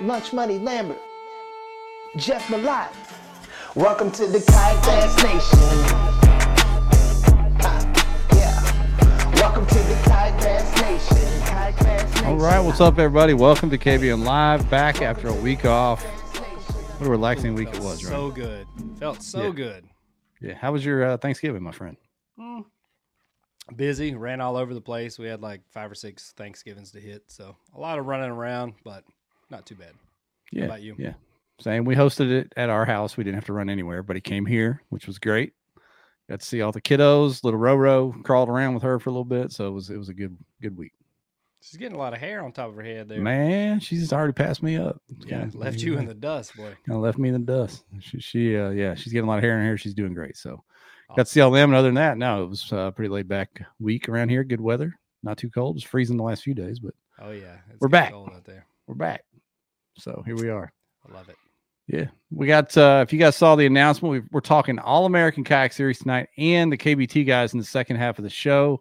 Lunch Money Lambert, Jeff Malott. Welcome to the Kayak Bass Nation. Ah, yeah. Welcome to the Kayak Bass Nation. Kayak Bass Nation. All right, what's up, everybody? Welcome to KBN Live, back after a week off. What a relaxing week it Felt was, so good. Felt so Yeah. good. Yeah. How was your uh, Thanksgiving, my friend? Busy, ran all over the place. We had like five or six Thanksgivings to hit, so a lot of running around, but not too bad. Yeah. about you? Yeah. Same. We hosted it at our house. We didn't have to run anywhere, but he came here, which was great. Got to see all the kiddos. Little Roro crawled around with her for a little bit, so it was it was a good good week. She's getting a lot of hair on top of her head there. Man, she's already passed me up. yeah, left you in the dust, boy. kind of left me in the dust. She, she uh, yeah, she's getting a lot of hair in her hair. She's doing great. So got to see all them. And other than that, no, it was uh, pretty laid back week around here. Good weather, not too cold. It's freezing the last few days, but Oh yeah, it's We're back. Cold out there. we're back. So here we are. I love it. Yeah, we got. uh If you guys saw the announcement, we we're talking All American Kayak Series tonight and the KBT guys in the second half of the show.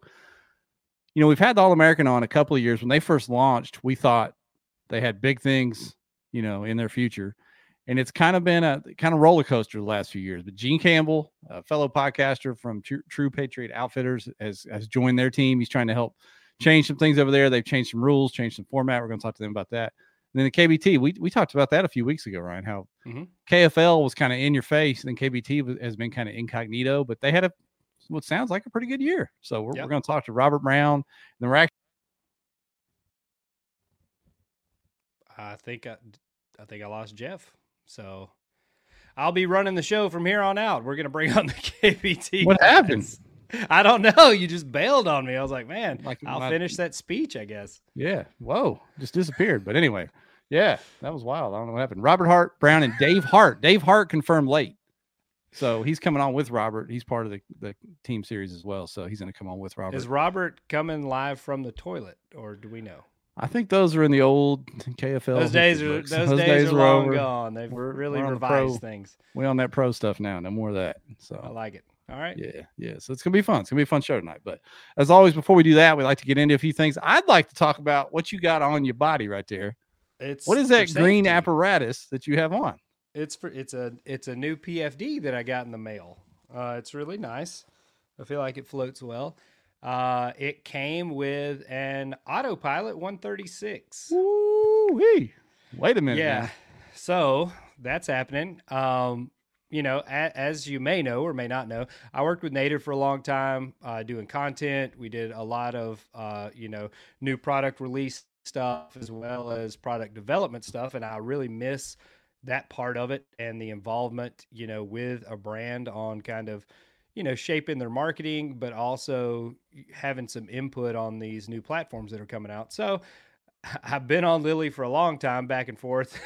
You know, we've had the All American on a couple of years. When they first launched, we thought they had big things, you know, in their future, and it's kind of been a kind of roller coaster the last few years. But Gene Campbell, a fellow podcaster from True, True Patriot Outfitters, has has joined their team. He's trying to help change some things over there. They've changed some rules, changed some format. We're going to talk to them about that. Then the KBT, we we talked about that a few weeks ago, Ryan. How Mhm. KFL was kind of in your face, and KBT was- has been kind of incognito, but they had a what sounds like a pretty good year. So we're, Yep. we're going to talk to Robert Brown, and then we're actually I think I, I think I lost Jeff, so I'll be running the show from here on out. We're gonna bring on the KBT. What guys. I don't know. You just bailed on me. I was like, man, Like, I'll my- finish that speech, I guess. yeah, whoa, just disappeared. But anyway, yeah, that was wild. I don't know what happened. Robert Hart Brown and Dave Hart. Dave Hart confirmed late. So he's coming on with Robert. He's part of the, the team series as well. So he's going to come on with Robert. Is Robert coming live from the toilet, or do we know? I think those are in the old KFL. Those days are books. those, days, are long over. gone. They've We're- really we're revised pro- things. We on that pro stuff now. No more of that. So I like it. All right. Yeah, yeah. So it's gonna be fun. It's gonna be a fun show tonight. But as always, before we do that, we like to get into a few things. I'd like to talk about what you got on your body right there. It's What is that green apparatus that you have on? It's for it's a it's a new PFD that I got in the mail. Uh, it's really nice. I feel like it floats well. Uh, it came with an autopilot 136. Woo-wee. Wait a minute. Yeah. now. So that's happening. Um, you know, a, as you may know or may not know, I worked with Native for a long time, uh, doing content. We did a lot of, uh, you know, new product release stuff as well as product development stuff, and I really miss that part of it and the involvement, you know, with a brand on kind of, you know, shaping their marketing, but also having some input on these new platforms that are coming out. So I've been on Lily for a long time, back and forth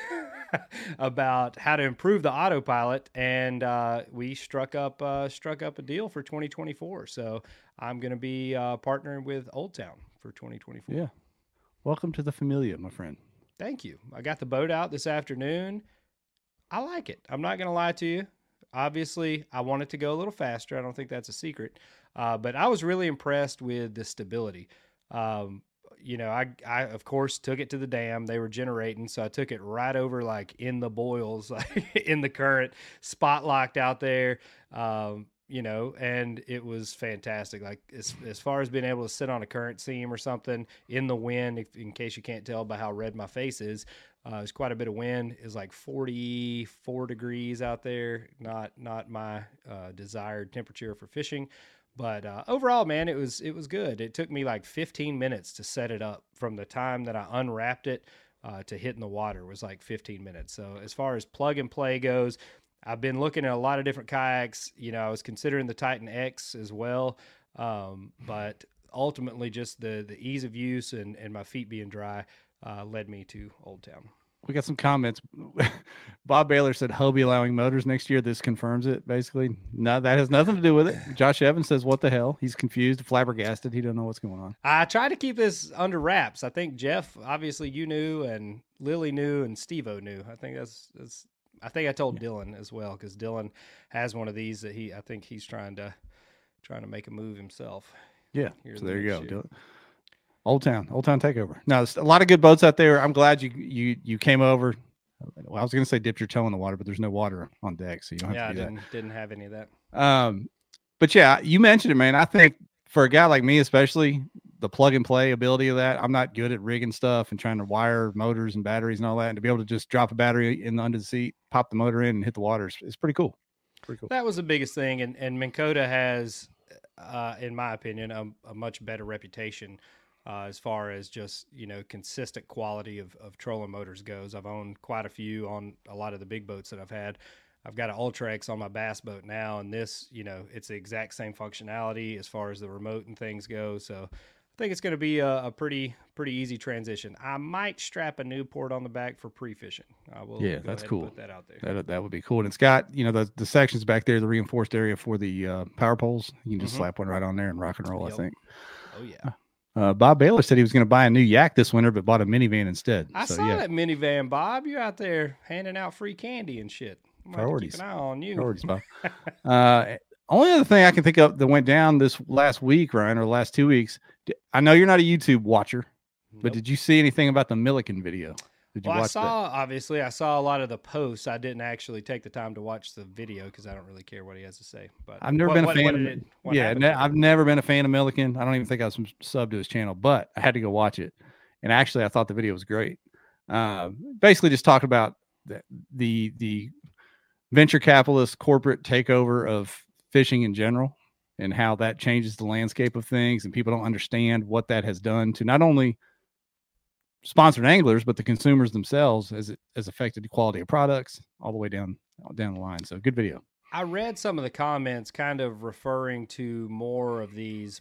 about how to improve the autopilot, and uh, we struck up uh, struck up a deal for 2024. So I'm going to be uh, partnering with Old Town for 2024. Yeah. Welcome to the familia, my friend. Thank you. I got the boat out this afternoon. I like it. I'm not going to lie to you. Obviously, I want it to go a little faster. I don't think that's a secret. Uh, but I was really impressed with the stability. Um, you know, I, I of course took it to the dam. They were generating, so I took it right over like in the boils, like in the current, spot locked out there. Um, you know, and it was fantastic. Like as as far as being able to sit on a current seam or something in the wind, if, in case you can't tell by how red my face is, uh, there's quite a bit of wind. It's like 44 degrees out there. Not not my uh, desired temperature for fishing. But uh, overall, man, it was it was good. It took me like 15 minutes to set it up from the time that I unwrapped it uh, to hitting the water was like 15 minutes. So as far as plug and play goes, I've been looking at a lot of different kayaks. You know, I was considering the Titan X as well, um, but ultimately, just the the ease of use and and my feet being dry uh, led me to Old Town. We got some comments. Bob Baylor said Hobie allowing motors next year. This confirms it. Basically, no, that has nothing to do with it. Josh Evans says, "What the hell?" He's confused, flabbergasted. He don't know what's going on. I try to keep this under wraps. I think Jeff, obviously, you knew, and Lily knew, and Stevo knew. I think that's that's. I think I told Dylan as well because Dylan has one of these that he. I think he's trying to trying to make a move himself. Yeah. So there you go. Do year. it. Old Town, Old Town Takeover. No, there's a lot of good boats out there. I'm glad you you you came over. Well, I was going to say dipped your toe in the water, but there's no water on deck, so you don't have Yeah, I to do didn't didn't have any of that. that. Um, but yeah, you mentioned it, man. I think for a guy like me, especially the plug and play ability of that, I'm not good at rigging stuff and trying to wire motors and batteries and all that. And to be able to just drop a battery in the under the seat, pop the motor in, and hit the water is, is pretty cool. Pretty cool. That was the biggest thing, and and Minn Kota has, uh, in my opinion, a, a much better reputation uh, as far as just you know consistent quality of of trolling motors goes. I've owned quite a few on a lot of the big boats that I've had. I've got an Ultrex on my bass boat now, and this, you know, it's the exact same functionality as far as the remote and things go. So I think it's going to be a, a pretty pretty easy transition. I might strap a Newport on the back for pre fishing. I will. Yeah, that's cool. Put that out there. That that would be cool. And it's got you know the the sections back there, the reinforced area for the uh, power poles. You can just Mhm. slap one right on there and rock and roll. Yep. I think. Oh yeah. Uh, Bob Baylor said he was going to buy a new yak this winter, but bought a minivan instead. I so saw yeah, that minivan, Bob. You're out there handing out free candy and shit. I'm gonna have to Priorities. Keep an eye on you. priorities, Bob. uh, only other thing I can think of that went down this last week, Ryan, or the last two weeks. I know you're not a YouTube watcher, but did you see anything about the Milliken video? Did you well, I saw obviously I saw a lot of the posts. I didn't actually take the time to watch the video because I don't really care what he has to say. But I've never what- been a what- fan what of it. it- yeah, ne- I've never been a fan of Milliken. I don't even think I was sub to his channel, but I had to go watch it. And actually, I thought the video was great. Uh, basically, just talked about the, the the venture capitalist corporate takeover of fishing in general, and how that changes the landscape of things, and people don't understand what that has done to not only sponsored anglers but the consumers themselves as it has affected the quality of products all the way down down the line. So, good video. I read some of the comments kind of referring to more of these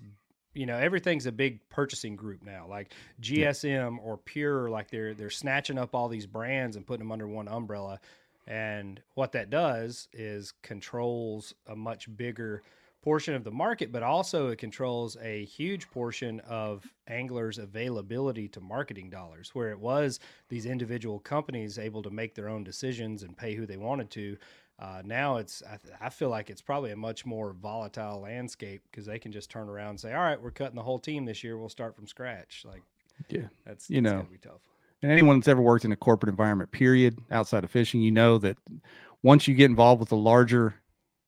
you know everything's a big purchasing group now like GSM or Pure like they're they're snatching up all these brands and putting them under one umbrella and what that does is controls a much bigger portion of the market but also it controls a huge portion of anglers availability to marketing dollars where it was these individual companies able to make their own decisions and pay who they wanted to uh, now it's I, th- I feel like it's probably a much more volatile landscape because they can just turn around and say, "All right, we're cutting the whole team this year. We'll start from scratch." Like, Yeah. that's You that's know. gotta be tough. And anyone that's ever worked in a corporate environment period outside of fishing you know that once you get involved with a larger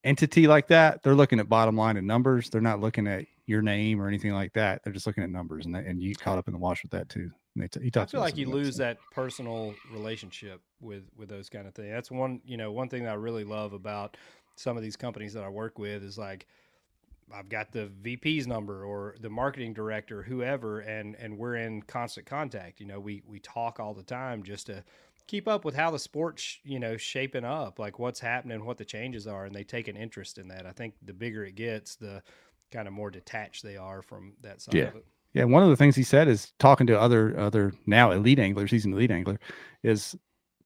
entity like that they're looking at bottom line and numbers they're not looking at your name or anything like that they're just looking at numbers and, that, and you caught up in the wash with that too and they t- he I feel like you lose stuff. that personal relationship with with those kind of things. That's one you know one thing that I really love about some of these companies that I work with is like I've got the VP's number or the marketing director, whoever, and and we're in constant contact. You know, we we talk all the time just to keep up with how the sport's you know shaping up, like what's happening, what the changes are, and they take an interest in that. I think the bigger it gets, the kind of more detached they are from that side Yeah. of it. yeah one of the things he said is talking to other other now elite anglers he's an elite angler is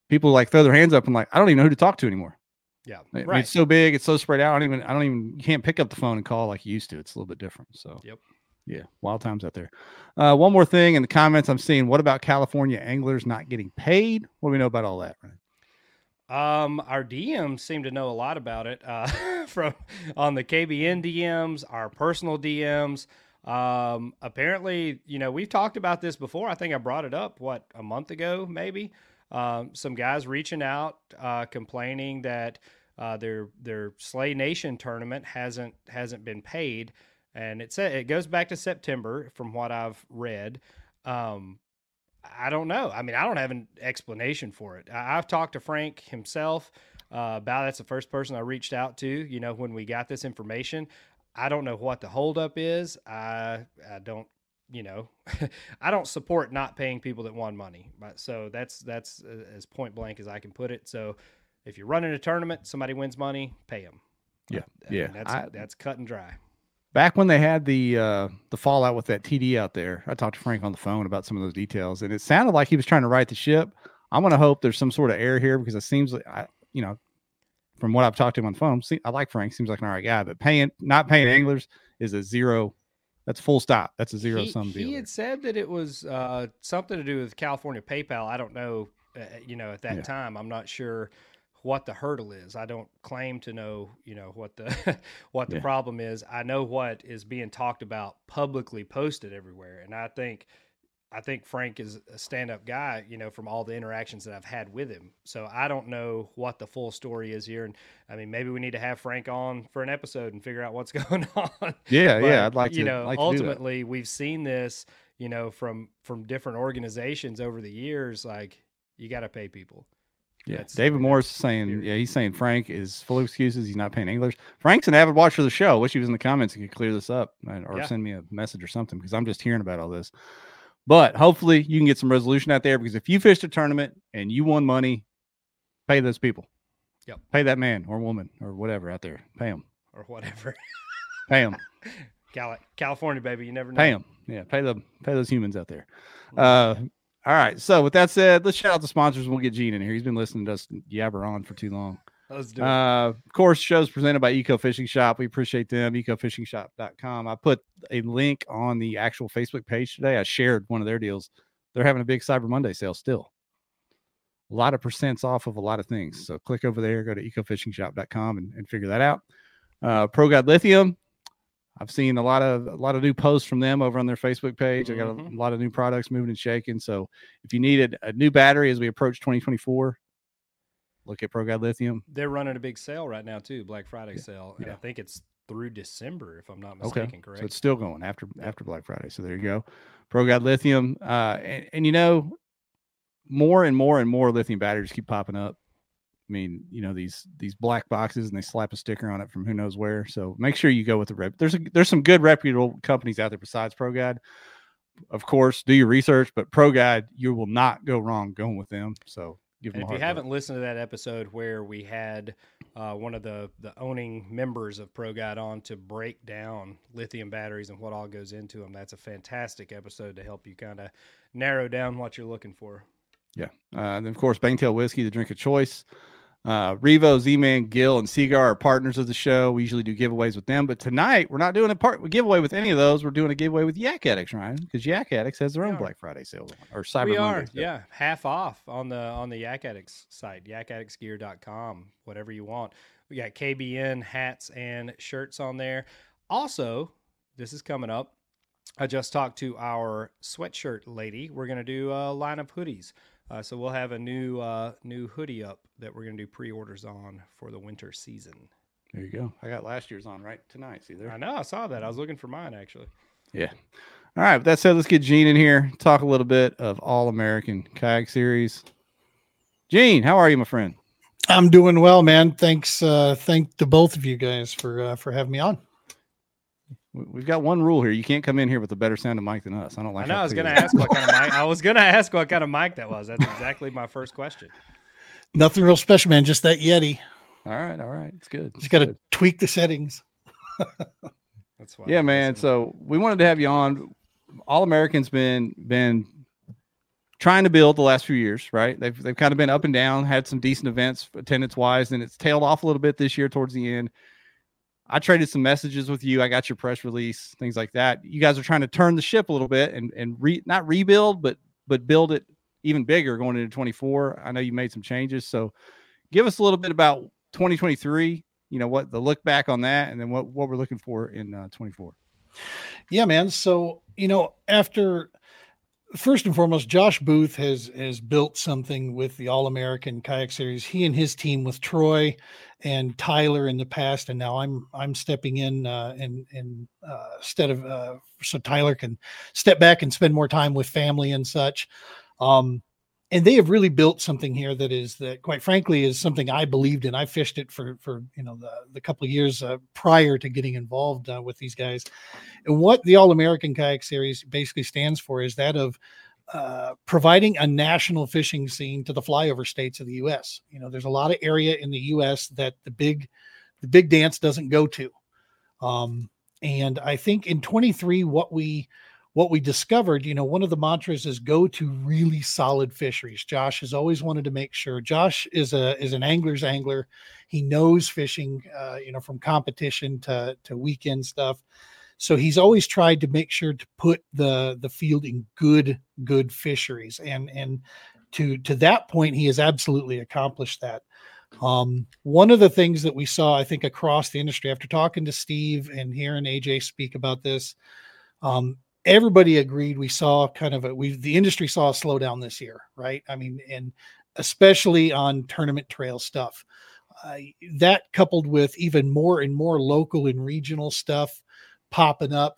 people like throw their hands up and like i don't even know who to talk to anymore Yeah, I mean, right. it's so big it's so spread out i don't even i don't even you can't pick up the phone and call like you used to it's a little bit different so Yep. Yeah, wild times out there. Uh, one more thing in the comments I'm seeing. What about California anglers not getting paid? What do we know about all that? Ryan? Um, our DMs seem to know a lot about it. Uh, from on the KBN DMs, our personal DMs. Um, apparently, you know, we've talked about this before. I think I brought it up what a month ago, maybe. Um, some guys reaching out, uh, complaining that uh, their their Slay Nation tournament hasn't hasn't been paid, and it it goes back to September from what I've read. Um, I don't know. I mean, I don't have an explanation for it. I, I've talked to Frank himself uh, about. That's the first person I reached out to. You know, when we got this information, I don't know what the holdup is. I I don't. You know, I don't support not paying people that won money. But so that's that's uh, as point blank as I can put it. So if you're running a tournament, somebody wins money, pay them. Yeah, I mean, yeah. that's I- that's cut and dry. Back when they had the uh, the fallout with that TD out there, I talked to Frank on the phone about some of those details, and it sounded like he was trying to right the ship. I'm going to hope there's some sort of error here because it seems like I, you know, from what I've talked to him on the phone, see, I like Frank. Seems like an all right guy, but paying not paying anglers is a zero. That's full stop. That's a zero he, sum he deal. there. had said that it was uh, something to do with California PayPal. I don't know, uh, you know, at that Yeah. time, I'm not sure what the hurdle is. I don't claim to know, you know, what the what the Yeah. problem is. I know what is being talked about publicly posted everywhere. And I think I think Frank is a stand-up guy, you know, from all the interactions that I've had with him. So I don't know what the full story is here and I mean maybe we need to have Frank on for an episode and figure out what's going on. Yeah, But, yeah. I'd like to. you know, like ultimately we've seen this, you know, from from different organizations over the years like you got to pay people. Yeah, That's- David is saying, yeah, he's saying Frank is full of excuses. He's not paying English. Frank's an avid watcher of the show. I wish he was in the comments and could clear this up or Yeah. send me a message or something because I'm just hearing about all this. But hopefully you can get some resolution out there because if you fished a tournament and you won money, pay those people. Yep. Pay that man or woman or whatever out there. Pay them. or whatever. Pay them. Cali- California, baby, you never know. pay them. Yeah, pay them. Pay those humans out there. Uh, all right. So with that said, let's shout out the sponsors. We'll get Gene in here. He's been listening to us yabber on for too long. Let's do it. Uh, of course, shows presented by Eco Fishing Shop. We appreciate them. EcoFishingShop.com. I put a link on the actual Facebook page today. I shared one of their deals. They're having a big Cyber Monday sale still. A lot of percents off of a lot of things. So click over there, go to EcoFishingShop.com and, and figure that out. Uh, ProGuide Lithium. I've seen a lot of a lot of new posts from them over on their Facebook page. I got a, Mhm. lot of new products moving and shaking. So if you needed a new battery as we approach 2024, look at ProGuide Lithium. They're running a big sale right now too, Black Friday sale. And I think it's through December, if I'm not Okay. mistaken. Correct. So it's still going after after Black Friday. So there you go. ProGuide Lithium. Uh, and, and you know, more and more and more lithium batteries keep popping up. I mean, you know these these black boxes, and they slap a sticker on it from who knows where. So make sure you go with the rep. There's a, there's some good reputable companies out there besides ProGuide. Of course, do your research, but ProGuide, you will not go wrong going with them. So give them. If you look. haven't listened to that episode where we had uh, one of the the owning members of ProGuide on to break down lithium batteries and what all goes into them, that's a fantastic episode to help you kind of narrow down what you're looking for. Yeah. Uh, and of course, Bangtail Whiskey, the drink of choice. Uh, Revo, Z Man, Gill, and Seaguar are partners of the show. We usually do giveaways with them, but tonight we're not doing a part giveaway with any of those. We're doing a giveaway with Yak Addicts, Ryan, because Yak Addicts has their We own are. Black Friday sale going, or Cyber we Monday are, sale. yeah, half off on the on the Yak Addicts site, yakaddictsgear.com, whatever you want. We got KBN hats and shirts on there. Also, this is coming up. I just talked to our sweatshirt lady. We're gonna do a line of hoodies. Uh, so we'll have a new uh, new hoodie up that we're gonna do pre-orders on for the winter season. There you go. I got last year's on right tonight. See there? I know I saw that. I was looking for mine actually. Yeah. All right. With that said, let's get Gene in here. Talk a little bit of All American Kayak Series. Gene, how are you, my friend? I'm doing well, man. Thanks, uh, thank to both of you guys for uh, for having me on. We- We've got one rule here. You can't come in here with a better sounding mic than us. I don't like. I know I was gonna ask what kind of mic. I was gonna ask what kind of mic that was. That's exactly my first question. Nothing real special, man. Just that Yeti. All right. All right. It's good. Just It's got to tweak the settings. That's why. yeah I man listen. so we wanted to have you on all americans been been trying to build the last few years right they've, they've kind of been up and down had some decent events attendance wise and it's tailed off a little bit this year towards the end i traded some messages with you. I got your press release things like that. You guys are trying to turn the ship a little bit and and re, not rebuild but but build it even bigger going into 24 i know you made some changes. So give us a little bit about 2023 you know what the look back on that and then what what we're looking for in uh, 24 Yeah, man. So you know, after first and foremost, Josh Booth has has built something with the All American Kayak Series. He and his team with Troy and Tyler in the past, and now I'm I'm stepping in uh, and and uh, instead of uh, so Tyler can step back and spend more time with family and such. Um, and they have really built something here that is that quite frankly is something I believed in. I fished it for for you know the the couple of years uh, prior to getting involved uh, with these guys. And what the All American Kayak Series basically stands for is that of uh, providing a national fishing scene to the flyover states of the U.S. You know, there's a lot of area in the U.S. that the big, the big dance doesn't go to, um, and I think in 23, what we what we discovered, you know, one of the mantras is go to really solid fisheries. Josh has always wanted to make sure. Josh is a is an angler's angler. He knows fishing, uh, you know, from competition to to weekend stuff. So he's always tried to make sure to put the the field in good good fisheries, and and to to that point, he has absolutely accomplished that. Um, one of the things that we saw, I think, across the industry after talking to Steve and hearing AJ speak about this, um, everybody agreed we saw kind of a we the industry saw a slowdown this year, right? I mean, and especially on tournament trail stuff. Uh, that coupled with even more and more local and regional stuff popping up,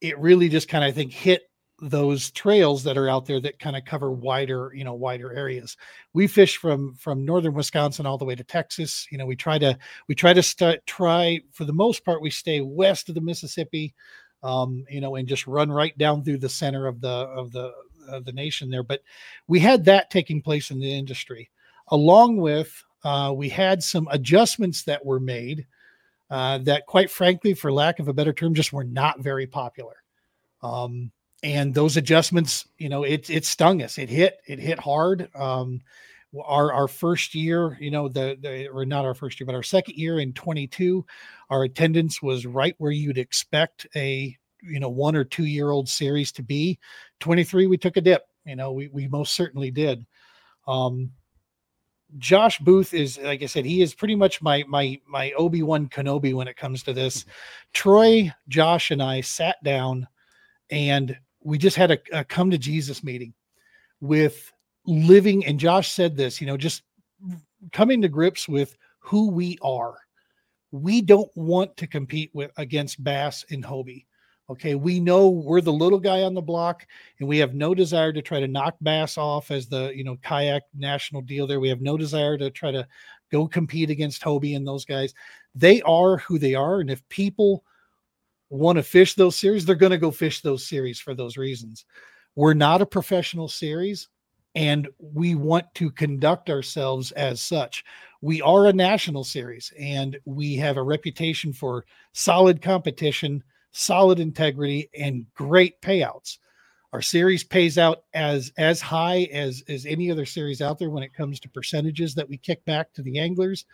it really just kind of I think hit those trails that are out there that kind of cover wider you know wider areas we fish from from northern wisconsin all the way to texas you know we try to we try to start try for the most part we stay west of the mississippi um you know and just run right down through the center of the of the of the nation there but we had that taking place in the industry along with uh, we had some adjustments that were made uh, that quite frankly for lack of a better term just were not very popular um, and those adjustments, you know, it it stung us. It hit it hit hard. Um, our our first year, you know, the, the or not our first year, but our second year in 22, our attendance was right where you'd expect a you know one or two year old series to be. 23, we took a dip. You know, we we most certainly did. Um, Josh Booth is, like I said, he is pretty much my my my Obi Wan Kenobi when it comes to this. Troy, Josh, and I sat down and we just had a, a come to Jesus meeting with living. And Josh said this, you know, just coming to grips with who we are. We don't want to compete with against Bass and Hobie. Okay, we know we're the little guy on the block, and we have no desire to try to knock Bass off as the you know kayak national deal. There, we have no desire to try to go compete against Hobie and those guys. They are who they are, and if people want to fish those series, they're going to go fish those series for those reasons. We're not a professional series and we want to conduct ourselves as such. We are a national series and we have a reputation for solid competition, solid integrity, and great payouts. Our series pays out as as high as as any other series out there when it comes to percentages that we kick back to the anglers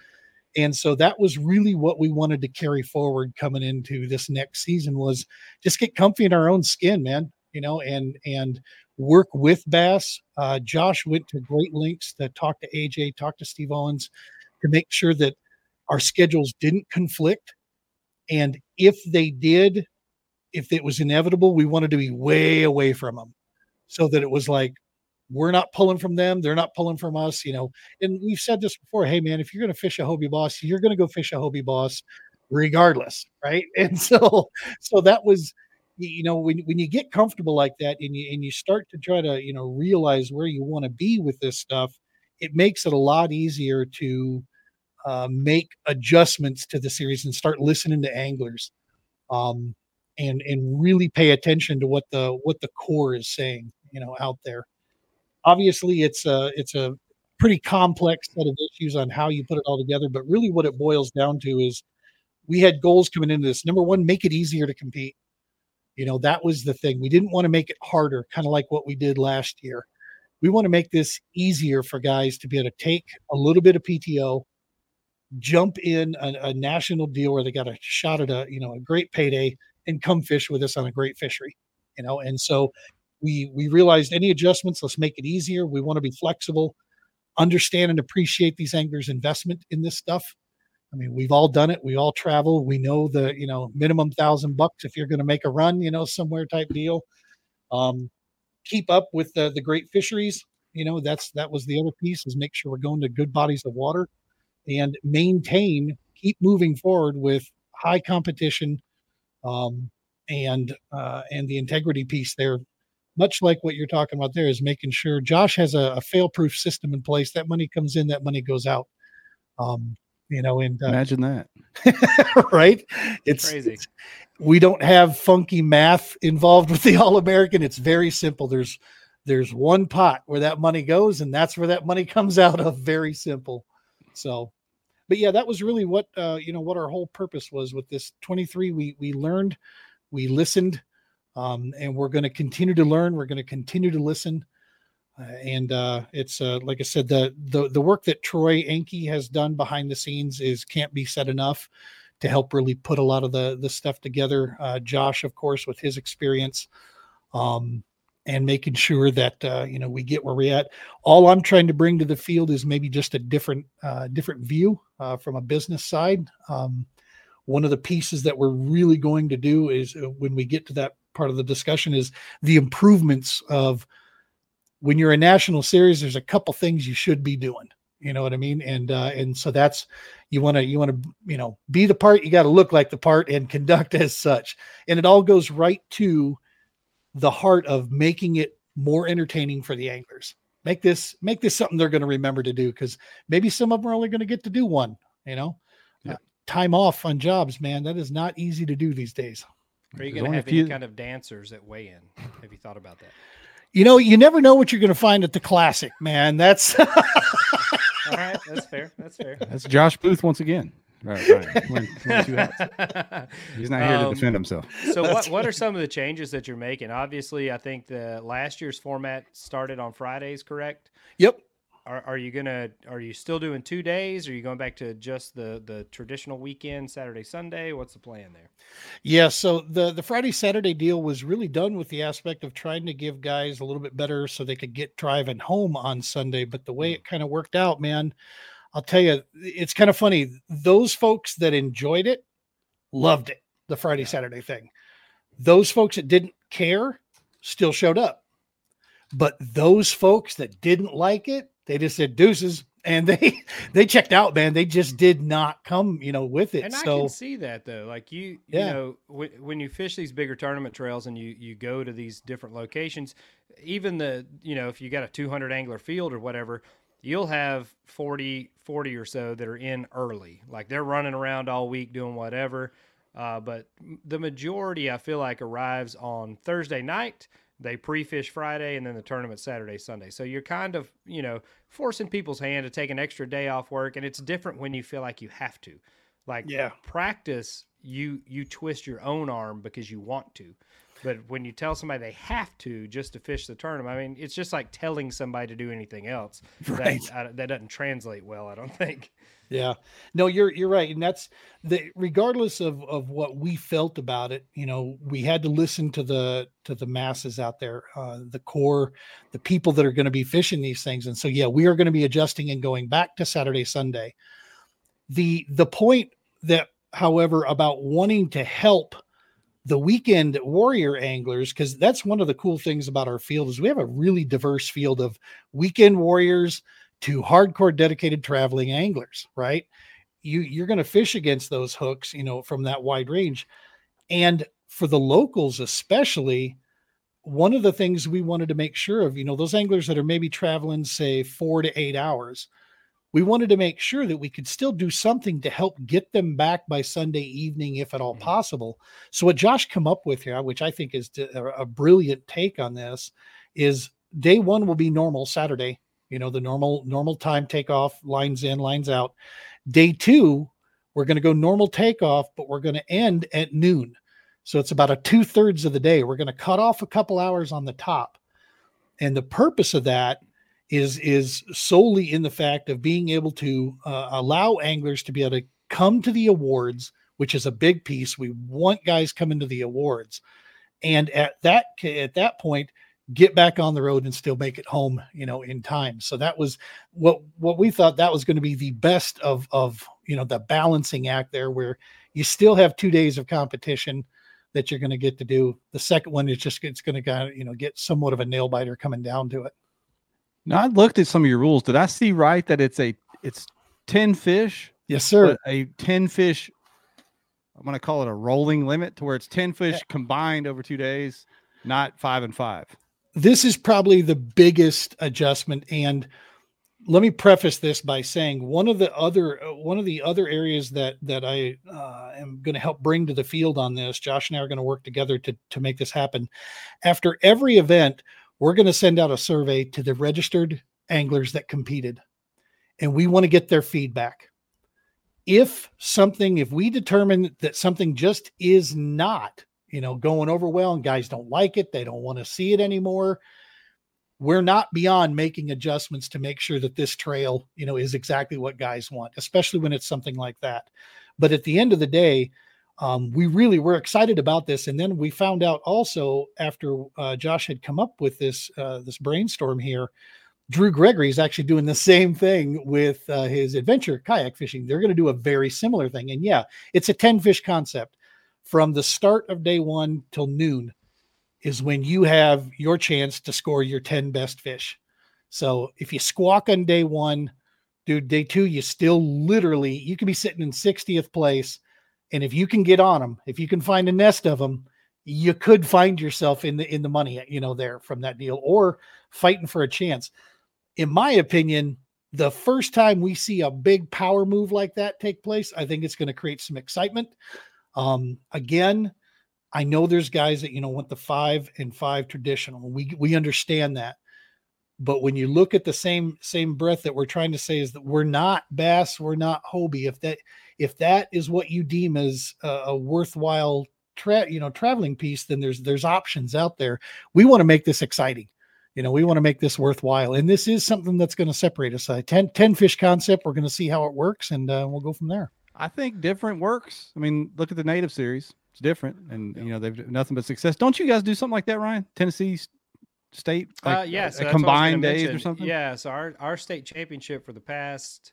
and so that was really what we wanted to carry forward coming into this next season was just get comfy in our own skin man you know and and work with bass. Uh, josh went to great lengths to talk to aj talk to steve owens to make sure that our schedules didn't conflict. And if they did if it was inevitable we wanted to be way away from them so that it was like we're not pulling from them they're not pulling from us you know. And we've said this before hey man if you're going to fish a Hobie BOS you're going to go fish a Hobie BOS regardless right? And so so that was you know when, when you get comfortable like that and you and you start to try to you know realize where you want to be with this stuff it makes it a lot easier to uh, make adjustments to the series and start listening to anglers um, and and really pay attention to what the what the core is saying you know out there. Obviously it's a it's a pretty complex set of issues on how you put it all together but really what it boils down to is we had goals coming into this. Number one make it easier to compete you know that was the thing. We didn't want to make it harder kind of like what we did last year. We want to make this easier for guys to be able to take a little bit of pto jump in a, a national deal where they got a shot at a you know a great payday and come fish with us on a great fishery you know? And so we we realized any adjustments let's make it easier. We want to be flexible understand and appreciate these anglers investment in this stuff i mean we've all done it we all travel we know the you know minimum thousand bucks if you're going to make a run you know somewhere type deal um keep up with the the great fisheries you know that's that was the other piece is make sure we're going to good bodies of water and maintain keep moving forward with high competition um and uh and the integrity piece there much like what you're talking about there is making sure Josh has a, a fail-proof system in place. That money comes in, that money goes out. Um, you know, and uh, imagine that, right? It's crazy. It's, we don't have funky math involved with the All American. It's very simple. There's there's one pot where that money goes, and that's where that money comes out of. Very simple. So, but yeah, that was really what uh, you know what our whole purpose was with this 23. We we learned, we listened, um, and we're going to continue to learn. We're going to continue to listen. Uh, and uh, it's uh, like I said, the, the the work that Troy Anke has done behind the scenes is can't be said enough to help really put a lot of the the stuff together. Uh, Josh, of course, with his experience, um, and making sure that uh, you know we get where we're at. All I'm trying to bring to the field is maybe just a different uh, different view from a business side. Um, one of the pieces that we're really going to do is when we get to that part of the discussion is the improvements of when you're a national series. There's a couple things you should be doing. You know what I mean? And uh, and so that's you want to you want to you know be the part. You got to look like the part and conduct as such. And it all goes right to the heart of making it more entertaining for the anglers. Make this make this something they're going to remember to do because maybe some of them are only going to get to do one. You know, Yeah. Uh, time off on jobs, man. That is not easy to do these days. Are you going to only a have few- any kind of dancers at weigh in? Have you thought about that? You know, you never know what you're going to find at the classic, man. That's All right, that's fair. That's fair. That's Josh Booth once again. Right, right. Wearing- wearing. He's not here to Um, defend himself. So what what are some of the changes that you're making? Obviously, I think the last year's format started on Fridays, correct? yep. Are, are you gonna are you still doing two days? Are you going back to just the the traditional weekend, Saturday, Sunday? What's the plan there? Yeah, so the the Friday Saturday deal was really done with the aspect of trying to give guys a little bit better so they could get driving home on Sunday. But the way hmm. it kind of worked out, man, I'll tell you, it's kind of funny. Those folks that enjoyed it loved it, the Friday Saturday thing. Those folks that didn't care still showed up. But those folks that didn't like it, they just said deuces and they they checked out, man. They just did not come, you know, with it. And I so can see that though. Like you, you Yeah. know, w- when you fish these bigger tournament trails and you you go to these different locations, even the you know if you got a 200 angler field or whatever, you'll have 40 40 or so that are in early. Like they're running around all week doing whatever. Uh, but the majority, I feel like, arrives on Thursday night. They pre-fish Friday and then the tournament Saturday, Sunday. So you're kind of, you know, forcing people's hand to take an extra day off work, and it's different when you feel like you have to. Like Yeah. practice, you you twist your own arm because you want to. But when you tell somebody they have to just to fish the tournament, I mean, it's just like telling somebody to do anything else. Right. That, I, that doesn't translate well, I don't think. Yeah, no, you're you're right, and that's the regardless of of what we felt about it. You know, we had to listen to the to the masses out there, uh, the core, the people that are going to be fishing these things, and so yeah, we are going to be adjusting and going back to Saturday, Sunday. The the point that, however, about wanting to help the weekend warrior anglers because that's one of the cool things about our field is we have a really diverse field of weekend warriors to hardcore dedicated traveling anglers right? You you're going to fish against those hooks you know from that wide range. And for the locals especially one of the things we wanted to make sure of you know those anglers that are maybe traveling say 4 to 8 hours we wanted to make sure that we could still do something to help get them back by Sunday evening if at all Mhm. possible. So what Josh come up with here which I think is a brilliant take on this is day 1 will be normal Saturday you know the normal normal time takeoff lines in lines out. Day two we're going to go normal takeoff but we're going to end at noon. So it's about a two-thirds of the day. We're going to cut off a couple hours on the top. And the purpose of that is is solely in the fact of being able to uh, allow anglers to be able to come to the awards which is a big piece. We want guys coming to the awards. And at that at that point get back on the road and still make it home you know in time. So that was what what we thought that was going to be the best of of you know the balancing act there where you still have two days of competition that you're going to get to do. The second one is just it's going to kind of you know get somewhat of a nail biter coming down to it Now I looked at some of your rules. Did I see right that it's a it's 10 fish, yes sir a 10 fish I'm going to call it a rolling limit to where it's 10 fish combined over 2 days, not 5 and 5. this is probably the biggest adjustment and let me preface this by saying one of the other uh, one of the other areas that that I uh, am going to help bring to the field on this Josh and I are going to work together to to make this happen after every event we're going to send out a survey to the registered anglers that competed and we want to get their feedback. If something if we determine that something just is not you know going over well and guys don't like it they don't want to see it anymore we're not beyond making adjustments to make sure that this trail you know is exactly what guys want especially when it's something like that. But at the end of the day um, we really were excited about this. And then we found out also after uh, Josh had come up with this uh, this brainstorm here, Drew Gregory is actually doing the same thing with uh, his adventure kayak fishing. They're going to do a very similar thing. And yeah, it's a 10 fish concept from the start of day one till noon is when you have your chance to score your 10 best fish. So if you squawk on day one, dude, day two, you still literally, you could be sitting in 60th place. And if you can get on them, if you can find a nest of them, you could find yourself in the in the money, you know, there from that deal or fighting for a chance. In my opinion, the first time we see a big power move like that take place, I think it's going to create some excitement. Um, again, I know there's guys that you know want the five and five traditional. We we understand that, but when you look at the same same breath that we're trying to say is that we're not Bass, we're not Hobie. If that if that is what you deem as a, a worthwhile tra- you know traveling piece, then there's there's options out there. We want to make this exciting. You know, we want to make this worthwhile, and this is something that's going to separate us. Uh, 10, 10 fish concept. We're going to see how it works, and uh, we'll go from there. I think different works. I mean, look at the native series; it's different, and you know they've nothing but success. Don't you guys do something like that, Ryan? Tennessee State, like, uh, yeah, so a that's what I was gonna combined days or something. Yeah, so our our state championship for the past,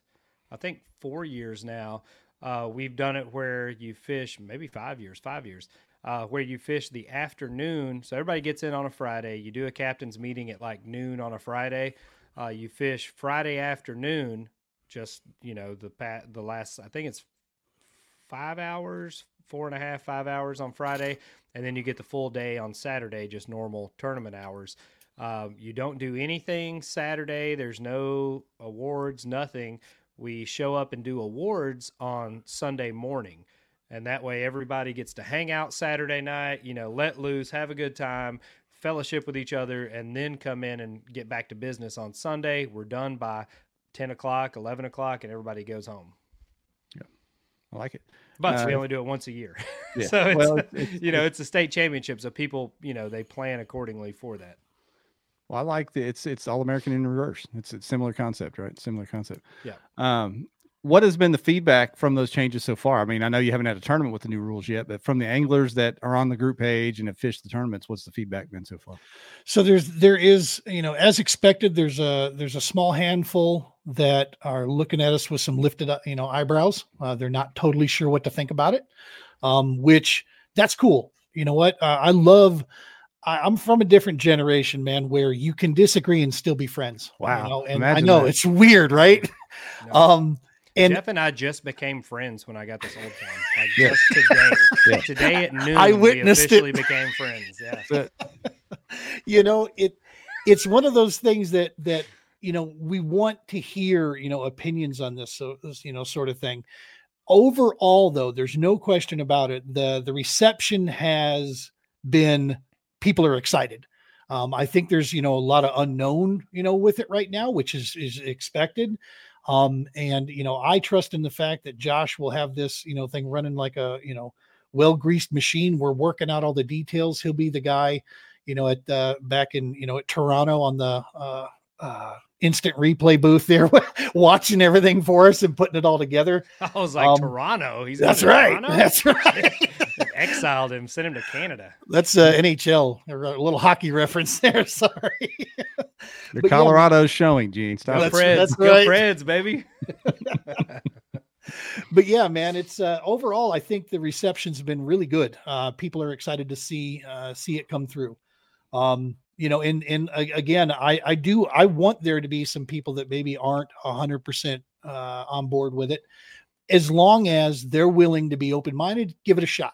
I think four years now, uh, we've done it where you fish maybe five years, five years, uh, where you fish the afternoon. So everybody gets in on a Friday. You do a captain's meeting at like noon on a Friday. Uh, you fish Friday afternoon, just you know the pat the last I think it's five hours, four and a half, five hours on Friday, and then you get the full day on Saturday, just normal tournament hours. Um, you don't do anything Saturday. There's no awards, nothing. We show up and do awards on Sunday morning. And that way everybody gets to hang out Saturday night, you know, let loose, have a good time, fellowship with each other, and then come in and get back to business on Sunday. We're done by 10 o'clock, 11 o'clock, and everybody goes home. Yeah, I like it. But we Uh, only do it once a year. Yeah. so it's, Well, it's- it's- you know, it's a state championship. So people, you know, they plan accordingly for that. Well, I like the it's it's all American in reverse. It's a similar concept, right? Similar concept. Yeah. Um, what has been the feedback from those changes so far? I mean, I know you haven't had a tournament with the new rules yet, but from the anglers that are on the group page and have fished the tournaments, what's the feedback been so far? So there's there is you know as expected there's a there's a small handful that are looking at us with some lifted you know eyebrows. Uh, they're not totally sure what to think about it, um, which that's cool. You know what? Uh, I love. I, I'm from a different generation, man, where you can disagree and still be friends. you Wow. know? and I know that. it's weird, right? No. Um, and Jeff and I just became friends when I got this old time. Like Yeah. just today. Yeah. Today at noon, I we witnessed it. became friends. Yeah. But you know it it's one of those things that that you know we want to hear you know opinions on this so you know sort of thing overall though there's no question about it the the reception has been people are excited um, i think there's you know a lot of unknown you know with it right now which is is expected um, and you know i trust in the fact that josh will have this you know thing running like a you know well greased machine we're working out all the details he'll be the guy you know, at uh, back in you know at Toronto on the uh, uh, instant replay booth there, watching everything for us and putting it all together. I was like, Um, Toronto. He's That's right. Toronto? That's right. Exiled him, sent him to Canada. That's uh, NHL, a little hockey reference there. Sorry. the But yeah, Colorado's showing, Gene. Go Stop. That's- Preds. that's Go right. Preds, baby. but yeah, man, it's uh, overall. I think the reception's been really good. Uh, people are excited to see uh, see it come through. Um, you know, and and again, I I do I want there to be some people that maybe aren't hundred percent uh, on board with it, as long as they're willing to be open minded, give it a shot,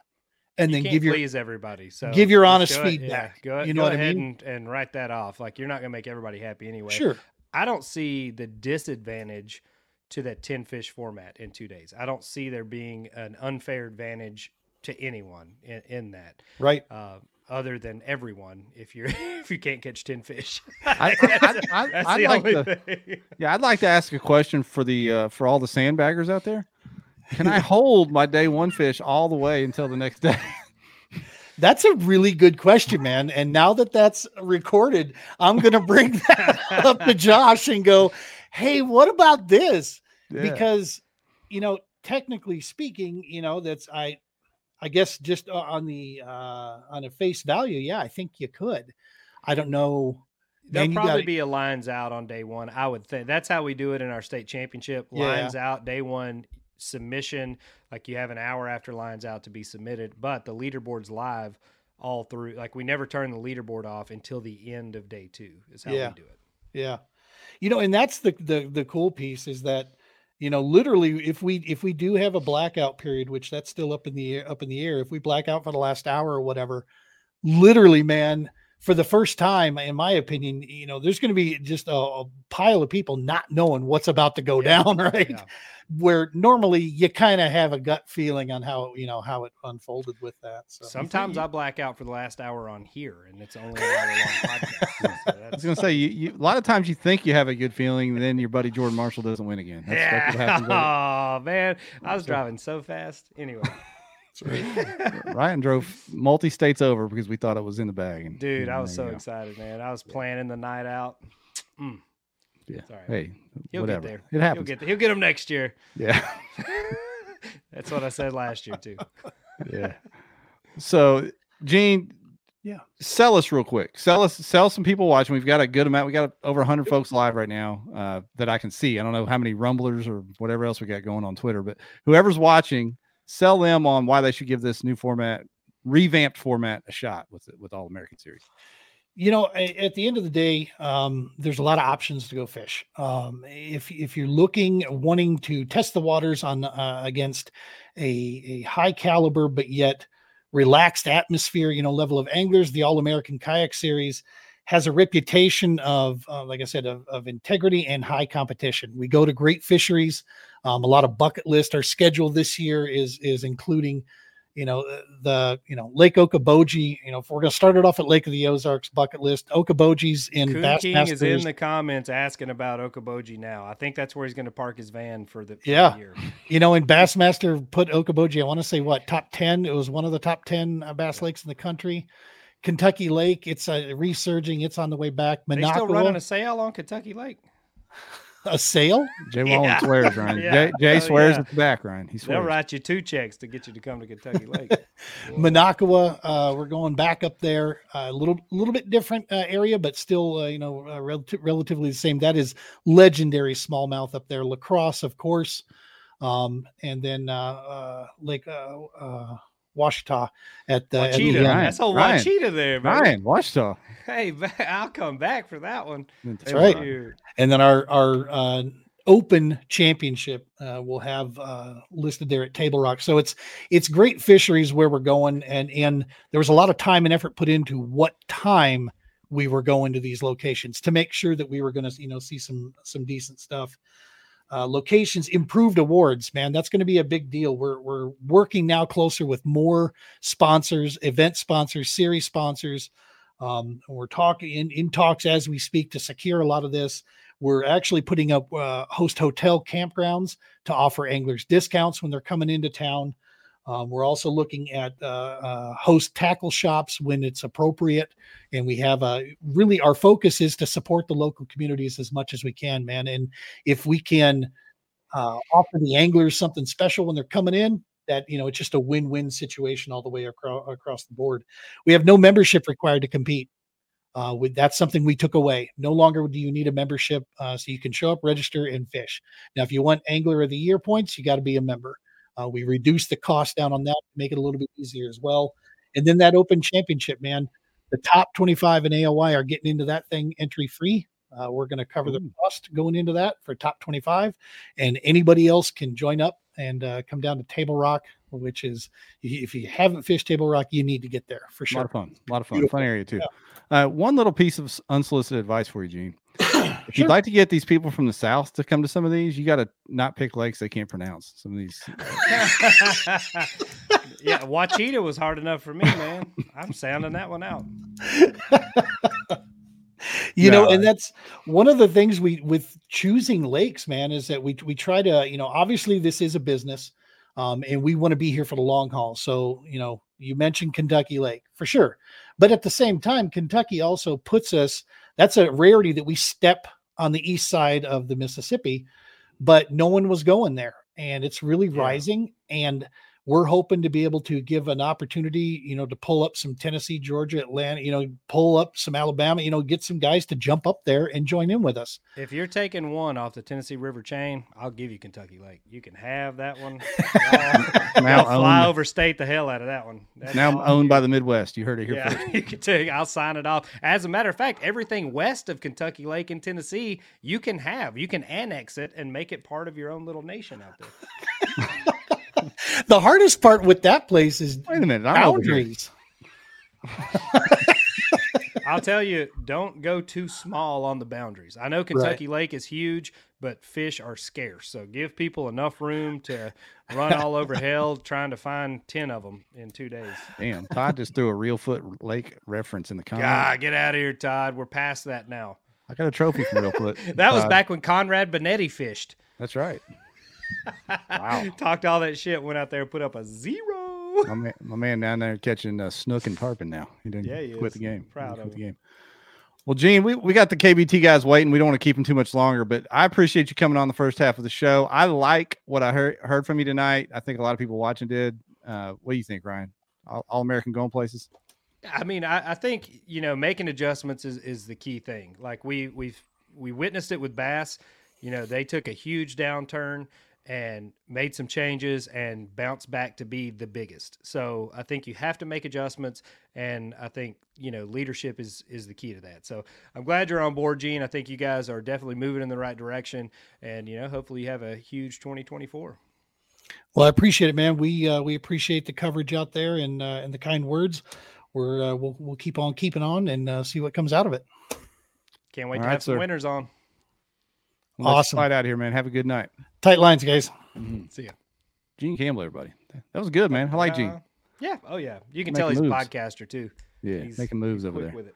and you then give your please everybody. So give your honest go ahead- feedback, Yeah, go, you go know what I mean? and, and write that off. Like you're not going to make everybody happy anyway. sure. I don't see the disadvantage to that 10 fish format in two days. I don't see there being an unfair advantage to anyone in, in that, Right. uh, other than everyone. If you're if you can't catch 10 fish, I- I- I- I'd like to- thing. Yeah, I'd like to ask a question for the uh, for all the sandbaggers out there. Can I hold my day one fish all the way until the next day? That's a really good question, man. And now that that's recorded, I'm going to bring that up to Josh and go, hey, what about this? Yeah. Because, you know, technically speaking, you know, that's I I guess just on the uh on a face value, yeah, I think you could. I don't know. There'll Man, probably gotta- be a lines out on day one. I would think that's how we do it in our state championship. Yeah. Lines out day one submission. Like you have an hour after lines out to be submitted, but the leaderboard's live all through. Like we never turn the leaderboard off until the end of day two. Is how Yeah. we do it. Yeah. You know, and that's the the the cool piece is that you know literally if we if we do have a blackout period which that's still up in the air up in the air if we black out for the last hour or whatever literally man for the first time in my opinion you know there's going to be just a, a pile of people not knowing what's about to go Yeah. down right Yeah. where normally you kind of have a gut feeling on how you know how it unfolded with that so Sometimes I black out for the last hour on here, and it's only an hour long podcast. So I was gonna say you, you a lot of times you think you have a good feeling, and then your buddy Jordan Marshall doesn't win again. That's, that's what yeah. happens every- Oh man, I was driving so fast. Anyway, Ryan drove multi states over because we thought it was in the bag. And, dude, I was so go. excited, man. I was planning the night out. Mm, Yeah. Sorry. Hey, He'll whatever. get there. It He'll happens. get. He'll get them next year. yeah. That's what I said last year too. Yeah. So, Gene, Yeah. sell us real quick. Sell us, sell some people watching. We've got a good amount. We got over 100 folks live right now uh, that I can see. I don't know how many rumblers or whatever else we got going on Twitter, but whoever's watching, sell them on why they should give this new format, revamped format, a shot with it with All American Series. you know at the end of the day um, there's a lot of options to go fish um, if if you're looking wanting to test the waters on uh, against a, a high caliber but yet relaxed atmosphere you know level of anglers the all-american kayak series has a reputation of uh, like i said of, of integrity and high competition we go to great fisheries um, a lot of bucket list our schedule this year is is including you know uh, the you know Lake Okoboji. You know, if we're going to start it off at Lake of the Ozarks bucket list, Okoboji's in Coon Bass King is in the comments asking about Okoboji now. I think that's where he's going to park his van for the, for the Yeah. year. You know, in Bassmaster put Okoboji. I want to say what top ten. It was one of the top ten uh, bass lakes in the country. Kentucky Lake, it's uh, resurging. It's on the way back. They still running Minocqua, a sale on Kentucky Lake. a sale? Jay Wallen Yeah. swears, Ryan. Yeah. Jay, Jay Oh, swears yeah. at the back, Ryan. He They'll write you two checks to get you to come to Kentucky Lake. Minocqua, uh, we're going back up there. A little, little bit different uh, area, but still, uh, you know, uh, relati- relatively the same. That is legendary smallmouth up there. La Crosse, of course, um, and then uh, uh, Lake uh, uh, Ouachita at the. at Ouachita. the end. Ryan, That's a Ryan. Ouachita there, man. Ryan, watch the. Hey, I'll come back for that one. That's right. Shoot. and then our our uh, open championship uh, will have uh, listed there at Table Rock. So it's it's great fisheries where we're going, and and there was a lot of time and effort put into what time we were going to these locations to make sure that we were going to you know see some some decent stuff. Uh, locations improved awards man. That's going to be a big deal. We're we're working now closer with more sponsors event sponsors series sponsors. Um, we're talking in, in talks as we speak to secure a lot of this. We're actually putting up uh, host hotel campgrounds to offer anglers discounts when they're coming into town. Um, we're also looking at uh, uh, host tackle shops when it's appropriate, and we have a really our focus is to support the local communities as much as we can, man. And if we can uh, offer the anglers something special when they're coming in, that you know it's just a win-win situation all the way across across the board. We have no membership required to compete. Uh, that's something we took away. No longer do you need a membership, uh, so you can show up, register, and fish. Now, if you want Angler of the Year points, you got to be a member. Uh, we reduced the cost down on that, to make it a little bit easier as well. And then that Open Championship, man, the top 25 in AOY are getting into that thing entry free. Uh, we're going to cover the cost going into that for top 25, and anybody else can join up and uh, come down to Table Rock, which is if you haven't fished Table Rock, you need to get there for sure. A lot of fun. A lot of fun. Beautiful. Fun area too. Uh, one little piece of unsolicited advice for you, Gene. If you'd like to get these people from the south to come to some of these, you got to not pick lakes they can't pronounce. Some of these. yeah, Ouachita was hard enough for me, man. I'm sounding that one out. you know and that's one of the things we with choosing lakes man is that we we try to you know obviously this is a business um, and we want to be here for the long haul so you know you mentioned kentucky lake for sure but at the same time kentucky also puts us that's a rarity that we step on the east side of the mississippi but no one was going there and it's really Yeah. rising and we're hoping to be able to give an opportunity, you know, to pull up some Tennessee, Georgia, Atlanta, you know, pull up some Alabama, you know, get some guys to jump up there and join in with us. If you're taking one off the Tennessee River chain, I'll give you Kentucky Lake. You can have that one. Now I'll fly owned. overstate the hell out of that one. That's Now I'm owned by the Midwest. You heard it here Yeah, first. you can take. I'll sign it off. As a matter of fact, everything west of Kentucky Lake in Tennessee, you can have. You can annex it and make it part of your own little nation out there. The hardest part with that place is Wait a minute. I'm boundaries. I'll tell you, don't go too small on the boundaries. I know Kentucky Lake is huge, but fish are scarce. So give people enough room to run all over hell trying to find 10 of them in two days. Damn. Todd just threw a Reelfoot lake reference in the comments. God, get out of here, Todd. We're past that now. I got a trophy from Reelfoot. That was back when Conrad Benetti fished. That's right. Wow. Talked all that shit, went out there put up a zero. My man, my man down there catching uh, snook and tarpon now. He didn't Yeah, he quit is. the game. Proud quit of the game. Well, Gene, we, we got the KBT guys waiting. We don't want to keep them too much longer, but I appreciate you coming on the first half of the show. I like what I heard heard from you tonight. I think a lot of people watching did. Uh, what do you think, Ryan? All, All American going places? I mean, I, I think you know making adjustments is, is the key thing. Like we we've we witnessed it with Bass. You know, they took a huge downturn and made some changes and bounced back to be the biggest. So I think you have to make adjustments, and I think you know leadership is is the key to that. So I'm glad you're on board, Gene. I think you guys are definitely moving in the right direction, and you know, hopefully you have a huge 2024. Well, I appreciate it, man. We uh, we appreciate the coverage out there and uh, and the kind words. We're uh, we'll we'll keep on keeping on and uh, see what comes out of it. Can't wait All to right, have some winners on. Let's Awesome. Slide out here, man. Have a good night. Tight lines, guys. See ya. Gene Campbell, everybody. That was good, man. I like Gene. Uh, yeah. Oh yeah. You can Making tell he's moves. a podcaster too. Yeah, He's- making moves he's over quick there. with it.